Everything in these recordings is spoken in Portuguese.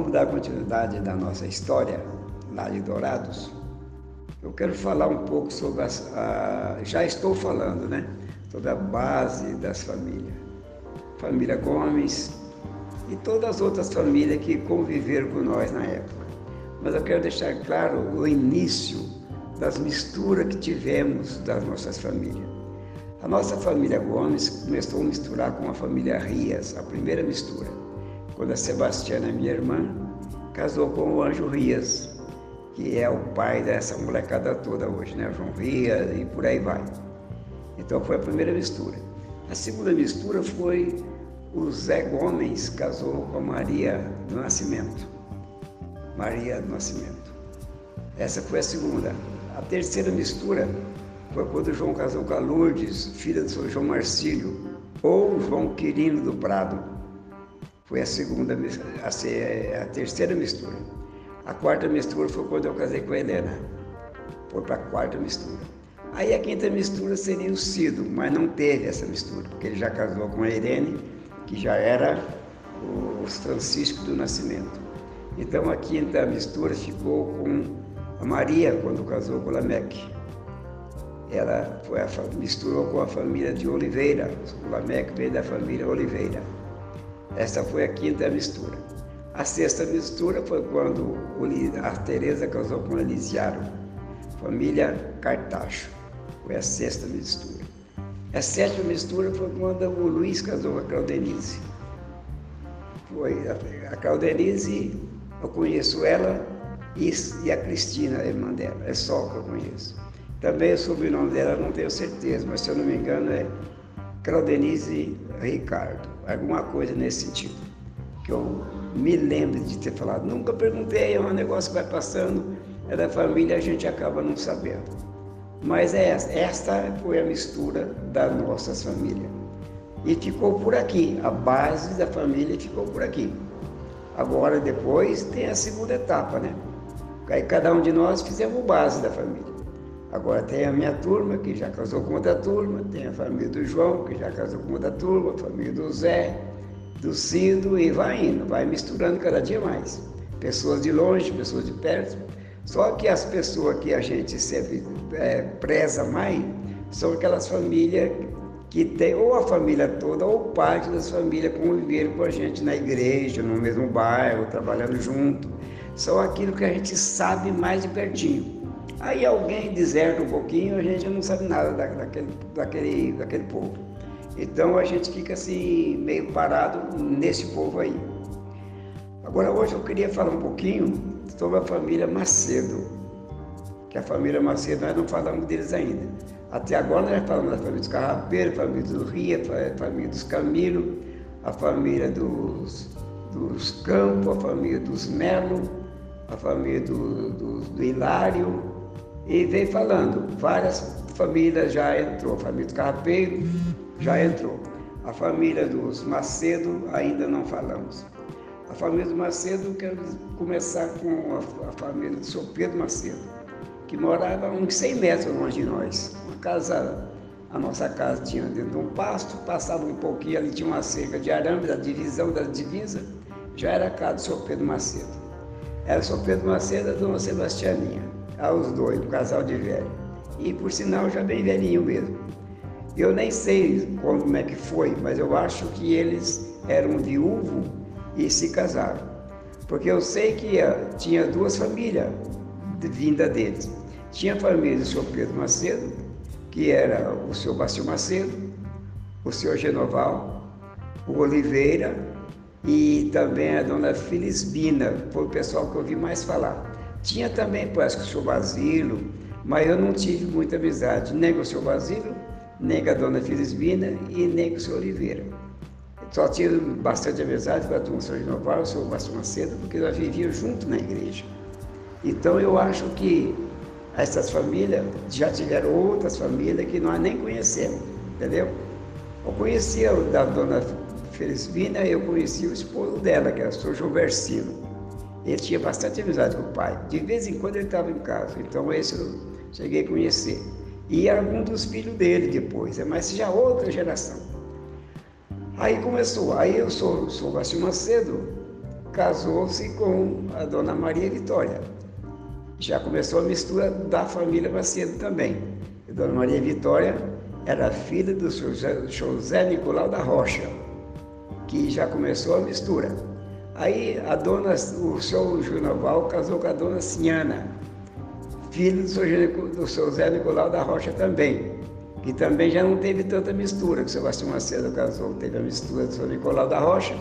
vamos dar continuidade da nossa história lá de Dourados. Eu quero falar um pouco sobre as, a, já estou falando, né? Sobre a base das famílias. Família Gomes e todas as outras famílias que conviveram com nós na época. Mas eu quero deixar claro o início das misturas que tivemos das nossas famílias. A nossa família Gomes começou a misturar com a família Rias, a primeira mistura, quando a Sebastiana, minha irmã, casou com o Anjo Rias, que é o pai dessa molecada toda hoje, né? João Rias e por aí vai. Então foi a primeira mistura. A segunda mistura foi o Zé Gomes casou com a Maria do Nascimento. Maria do Nascimento. Essa foi a segunda. A terceira mistura foi quando João casou com a Lourdes, filha do São João Marcílio, ou João Quirino do Prado. Foi a segunda, a, a terceira mistura. A quarta mistura foi quando eu casei com a Helena. Foi para a quarta mistura. Aí a quinta mistura seria o Cido, mas não teve essa mistura, porque ele já casou com a Irene, que já era os Francisco do Nascimento. Então a quinta mistura ficou com a Maria, quando casou com Lameque. Ela foi a, misturou com a família de Oliveira. O Lameque veio da família Oliveira. Essa foi a quinta mistura. A sexta mistura foi quando a Teresa casou com Elisiaro, família Cartacho. Foi a sexta mistura. A sétima mistura foi quando o Luiz casou com a Claudenise. Foi a, a Claudenise, eu conheço ela e, e a Cristina, a irmã dela. É só que eu conheço. Também o sobrenome dela não tenho certeza, mas se eu não me engano é Claudenise Ricardo. Alguma coisa nesse sentido. Que eu me lembro de ter falado. Nunca perguntei, é um negócio que vai passando, é da família, a gente acaba não sabendo. Mas é esta, foi a mistura das nossas famílias. E ficou por aqui, a base da família ficou por aqui. Agora, depois, tem a segunda etapa, né? Aí cada um de nós fizemos base da família. Agora tem a minha turma, que já casou com outra turma, tem a família do João, que já casou com outra turma, a família do Zé, do Cido, e vai indo, vai misturando cada dia mais. Pessoas de longe, pessoas de perto. Só que as pessoas que a gente sempre é, preza mais são aquelas famílias que tem ou a família toda ou parte das famílias conviveram com a gente na igreja, no mesmo bairro, trabalhando junto. São aquilo que a gente sabe mais de pertinho. Aí alguém deserta um pouquinho, a gente não sabe nada daquele, daquele, daquele povo. Então a gente fica assim, meio parado nesse povo aí. Agora hoje eu queria falar um pouquinho sobre a família Macedo. Que a família Macedo nós não falamos deles ainda. Até agora nós falamos da família dos Carrapeiros, família do Ria, família dos Camilo, a família dos, dos Campos, a família dos Melo, a família do, do, do Hilário, e veio falando, várias famílias já entrou, a família dos Carrapeiros já entrou. A família dos Macedo ainda não falamos. A família do Macedo, quero começar com a, família do Sr. Pedro Macedo, que morava uns 100 metros longe de nós casa, a nossa casa tinha dentro de um pasto, passava um pouquinho ali, tinha uma cerca de arame da divisão da divisa, já era a casa do Sr. Pedro Macedo. Era o. Pedro Macedo e a Dona Sebastianinha, os dois, um casal de velho. E por sinal já bem velhinho mesmo. Eu nem sei como é que foi, mas eu acho que eles eram viúvos e se casaram. Porque eu sei que tinha duas famílias vinda deles. Tinha a família do Sr. Pedro Macedo que era o senhor Bacio Macedo, o senhor Genoval, o Oliveira e também a dona Felisbina, foi o pessoal que eu ouvi mais falar. Tinha também, parece que o senhor Basílio, mas eu não tive muita amizade, nem com o senhor Basílio, nem com a dona Felisbina e nem com o senhor Oliveira. Só tive bastante amizade com a dona São Genoval, o senhor Bacio Macedo, porque nós vivíamos juntos na igreja. Então eu acho que essas famílias já tiveram outras famílias que nós nem conhecemos, entendeu? Eu conhecia o da dona Felizmina, eu conhecia o esposo dela, que era o João Versino. Ele tinha bastante amizade com o pai. De vez em quando ele estava em casa, então esse eu cheguei a conhecer. E algum dos filhos dele depois, é mas já outra geração. Aí começou, aí eu sou, Bacio Macedo, casou-se com a dona Maria Vitória. Já começou a mistura da família Macedo também. A dona Maria Vitória era filha do José Nicolau da Rocha, que já começou a mistura. Aí a dona, o seu Junoval casou com a dona Sinhana, filho do seu, do José Nicolau da Rocha também, que também já não teve tanta mistura, que o Sebastião Macedo casou, teve a mistura do seu Nicolau da Rocha,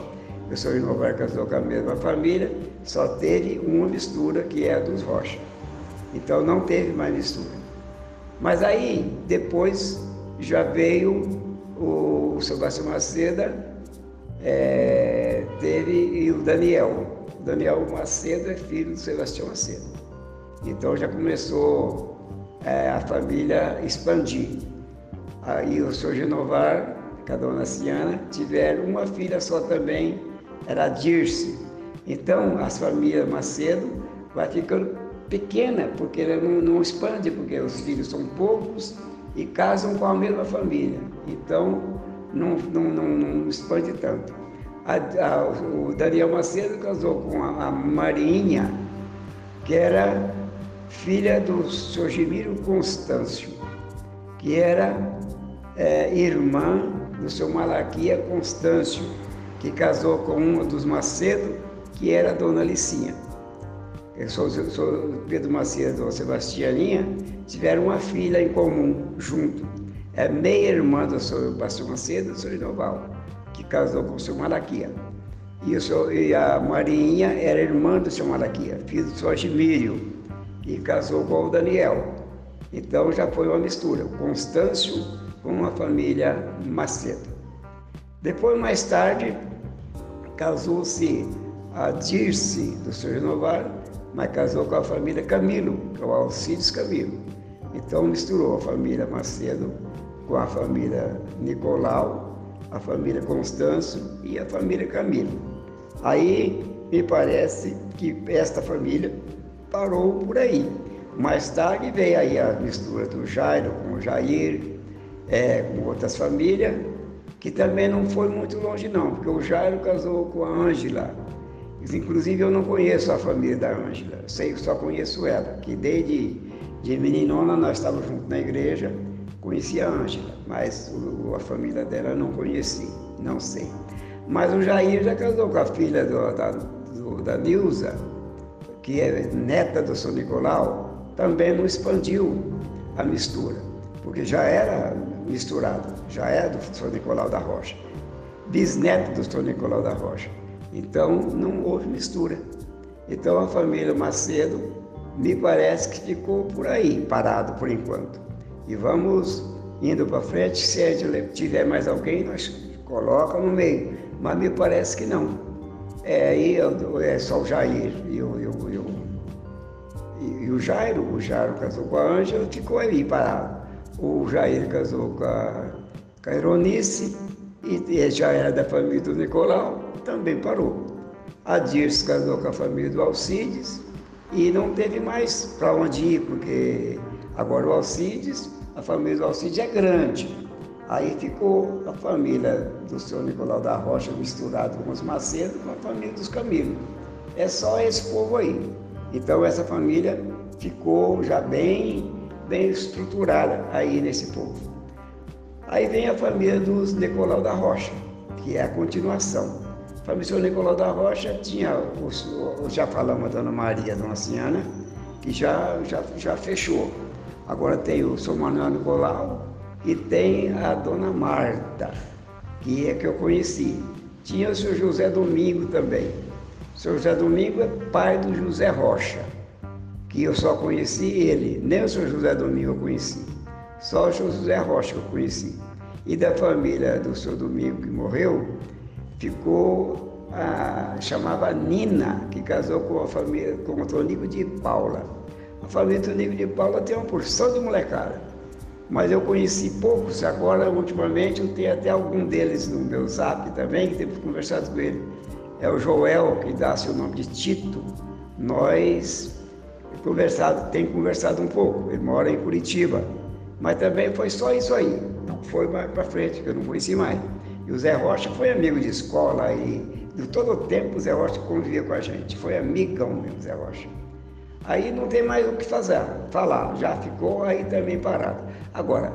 o seu Inovar casou com a mesma família, só teve uma mistura que é a dos Rocha. Então não teve mais mistura. Mas aí, depois, já veio o, Sebastião Maceda, é, teve e o Daniel. O Daniel Macedo é filho do Sebastião Macedo. Então já começou é, a família expandir. Aí o senhor Genovar, com a dona Ciana, tiveram uma filha só também, era a Dirce. Então as famílias Macedo vai ficando pequena, porque ela não, não expande, porque os filhos são poucos e casam com a mesma família. Então, não, não, não, não expande tanto. A, a, o Daniel Macedo casou com a, a Marinha, que era filha do Sr. Gemiro Constâncio, que era é, irmã do seu Malaquia Constâncio, que casou com uma dos Macedo, que era a Dona Licinha eu sou, sou Pedro Macedo e Sebastianinha, tiveram uma filha em comum, junto. É meia-irmã do seu Pastor Macedo, do seu Inoval, que casou com o seu Malaquia. E, o e a Marinha era irmã do seu Malaquia, filho do seu Agimírio, e casou com o Daniel. Então já foi uma mistura, Constâncio com a família Macedo. Depois, mais tarde, casou-se a Dirce do seu Renovar mas casou com a família Camilo, que é o Alcides Camilo. Então misturou a família Macedo com a família Nicolau, a família Constâncio e a família Camilo. Aí me parece que esta família parou por aí. Mais tarde veio aí a mistura do Jairo com o Jair, é, com outras famílias, que também não foi muito longe não, porque o Jairo casou com a Ângela, Inclusive eu não conheço a família da Ângela, sei só conheço ela, que desde de meninona nós estávamos juntos na igreja, conheci a Ângela, mas a família dela não conheci, não sei. Mas o Jair já casou com a filha do, da, do, da Nilza, que é neta do São Nicolau, também não expandiu a mistura, porque já era misturado, já era do São Nicolau da Rocha, bisneto do São Nicolau da Rocha. Então não houve mistura. Então a família Macedo me parece que ficou por aí, parado por enquanto. E vamos indo para frente, se tiver mais alguém, nós coloca no meio. Mas me parece que não. É, aí é só o Jair e o, e o, e o, e o Jairo. O Jairo casou com a Ângela, ficou ali parado. O Jair casou com a, com a Ironice e já era da família do Nicolau também parou. A Dirce casou com a família do Alcides e não teve mais para onde ir, porque agora o Alcides, a família do Alcides é grande. Aí ficou a família do senhor Nicolau da Rocha misturado com os Macedo com a família dos Camilos. É só esse povo aí. Então essa família ficou já bem, bem estruturada aí nesse povo. Aí vem a família dos Nicolau da Rocha, que é a continuação. A missão Nicolau da Rocha tinha, o, já falamos a Dona Maria, Dona Senhora, que já, já, já fechou. Agora tem o São Manuel Nicolau e tem a Dona Marta, que é que eu conheci. Tinha o Sr. José Domingo também. O Sr. José Domingo é pai do José Rocha, que eu só conheci ele, nem o Sr. José Domingo eu conheci, só o Sr. José Rocha eu conheci. E da família do Sr. Domingo que morreu, ficou a, chamava Nina, que casou com a família, com o Tonico de Paula. A família Tonico de Paula tem uma porção de molecada. Mas eu conheci poucos, agora ultimamente eu tenho até algum deles no meu zap também, que temos conversado com ele. É o Joel, que dá seu nome de Tito. Nós conversado, tem conversado um pouco, ele mora em Curitiba. Mas também foi só isso aí, não foi mais para frente, que eu não conheci mais. E o Zé Rocha foi amigo de escola e De todo o tempo o Zé Rocha convivia com a gente, foi amigão mesmo, Zé Rocha. Aí não tem mais o que fazer, falar, já ficou aí também parado. Agora,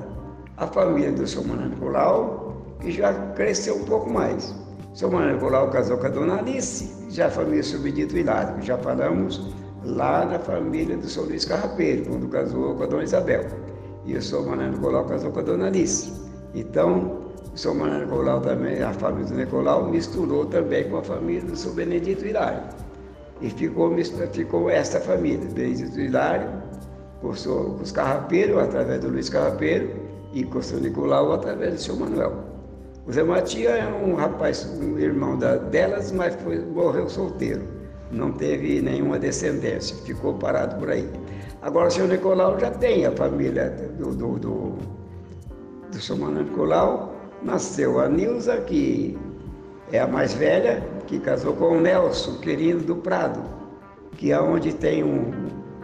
a família do seu Mano Nicolau, já cresceu um pouco mais. O seu Mano Nicolau casou com a dona Alice, já a família Subdito Hilário, já falamos lá na família do São Luís Carrapeiro, quando casou com a dona Isabel. E o seu Mano Nicolau casou com a dona Alice. Então, o seu Mano Nicolau também, a família do Nicolau, misturou também com a família do seu Benedito Hilário. E ficou, ficou esta família, Benedito Hilário, com, os Carrapeiros, através do Luiz Carrapeiro, e com o seu Nicolau, através do seu Manuel. O Zé Matias é um rapaz, um irmão da, delas, mas foi, morreu solteiro. Não teve nenhuma descendência, ficou parado por aí. Agora o seu Nicolau já tem a família do, do, do, do Manuel Nicolau, nasceu a Nilza, que é a mais velha, que casou com o Nelson, querido do Prado, que é onde tem um,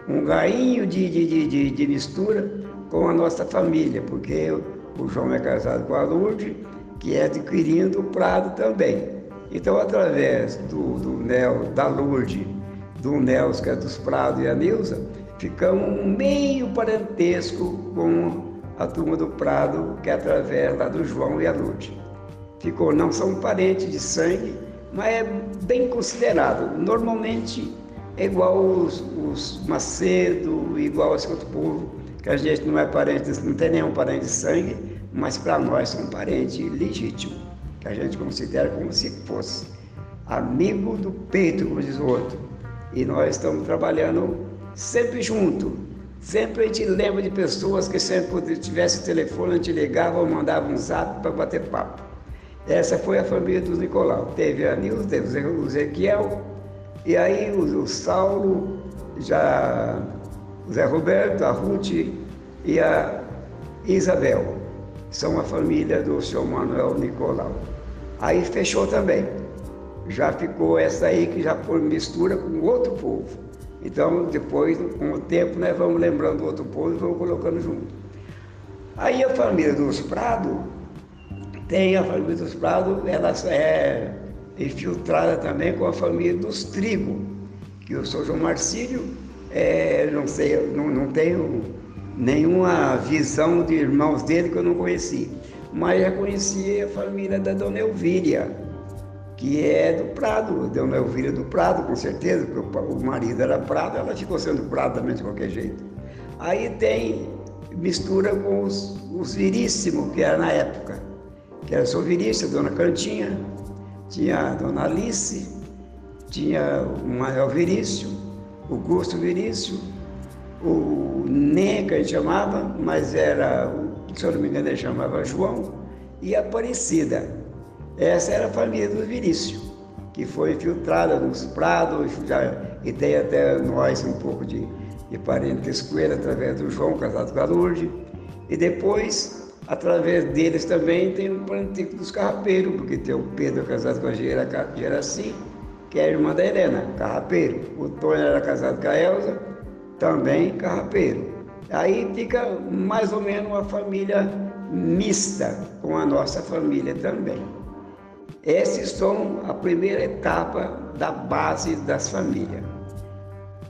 um gainho de, de, de, de, mistura com a nossa família, porque o João é casado com a Lourdes, que é adquirindo o Prado também. Então, através do, do Nel, da Lourdes, do Nelson, que é dos Prados, e a Nilza, ficamos um meio parentesco com a turma do Prado, que é através lá do João e a Lourdes. Ficou, não são parentes de sangue, mas é bem considerado. Normalmente é igual os, os Macedo, igual esse outro povo, que a gente não é parente, não tem nenhum parente de sangue, mas para nós são parentes legítimos, que a gente considera como se fosse amigo do peito, como diz o outro. E nós estamos trabalhando sempre junto, Sempre a gente lembra de pessoas que sempre tivesse telefone, a gente ligava ou mandava um zap para bater papo. Essa foi a família dos Nicolau. Teve a Nilson, teve o Ezequiel, e aí o, o Saulo, já o Zé Roberto, a Ruth e a Isabel. São a família do senhor Manuel Nicolau. Aí fechou também. Já ficou essa aí que já foi mistura com outro povo. Então, depois, com o tempo, nós vamos lembrando do outro povo e vamos colocando junto. Aí a família dos Prados, tem a família dos Prados, ela é infiltrada também com a família dos Trigo, que eu sou João Marcílio, é, não sei, não, não tenho nenhuma visão de irmãos dele que eu não conheci, mas já conheci a família da Dona Elvíria, que é do Prado, meu filho do Prado, com certeza, porque o marido era Prado, ela ficou sendo Prado também de qualquer jeito. Aí tem mistura com os, os Viríssimos, que era na época, que era Viríssimo, Dona Cantinha, tinha a Dona Alice, tinha o Manuel Virício, o Gusto Virício, o Nê, que a gente chamava, mas era, se eu não me engano, ele chamava João, e a Aparecida. Essa era a família do Vinícius, que foi infiltrada nos prados, já, e tem até nós um pouco de, de parentesco ele através do João, casado com a Lourdes. E depois, através deles também, tem o parentesco dos carrapeiros, porque tem o Pedro casado com a Geraci, que é a irmã da Helena, carrapeiro. O Tônio era casado com a Elza, também carrapeiro. Aí fica mais ou menos uma família mista com a nossa família também. Esses são a primeira etapa da base das famílias.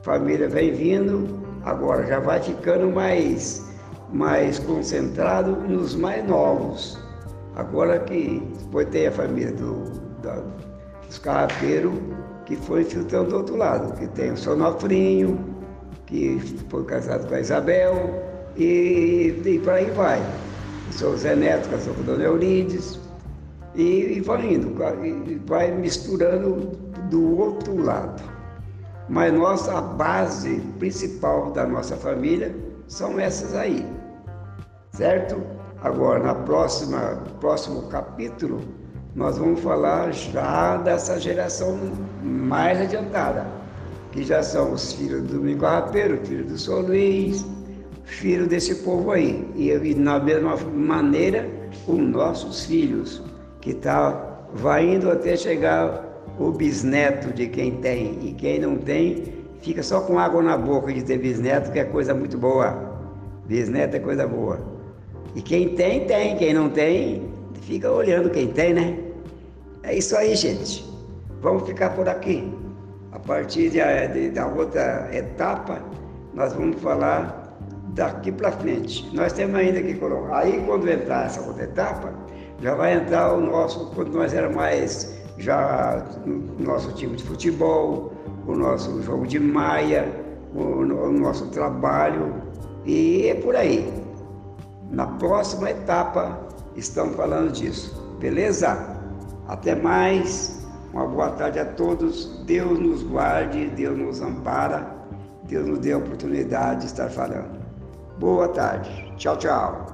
Família vem vindo, agora já vai ficando mais, mais concentrado nos mais novos. Agora que depois tem a família do, da, dos carrapeiros, que foi filtrando do outro lado, que tem o Sonofrinho, que foi casado com a Isabel, e, e por aí vai. O seu Zé Neto casou com a Dona Eurides, e, e vai indo, e vai misturando do outro lado. Mas nossa a base principal da nossa família são essas aí, certo? Agora, na próxima próximo capítulo, nós vamos falar já dessa geração mais adiantada, que já são os filhos do Domingo Rapeiro, filho do São Luís, filho desse povo aí. E, e na mesma maneira, os nossos filhos, que tá, vai indo até chegar o bisneto de quem tem. E quem não tem, fica só com água na boca de ter bisneto, que é coisa muito boa. Bisneto é coisa boa. E quem tem, tem. Quem não tem, fica olhando quem tem, né? É isso aí, gente. vamos ficar por aqui. A partir de, de, da outra etapa, nós vamos falar daqui para frente. Nós temos ainda que colocar. Aí, quando entrar essa outra etapa, já vai entrar o nosso, quando nós éramos mais, já o nosso time de futebol, o nosso jogo de maia, o, o nosso trabalho, e é por aí. Na próxima etapa, estamos falando disso. Beleza? Até mais. Uma boa tarde a todos. Deus nos guarde, Deus nos ampara, Deus nos dê a oportunidade de estar falando. Boa tarde. Tchau, tchau.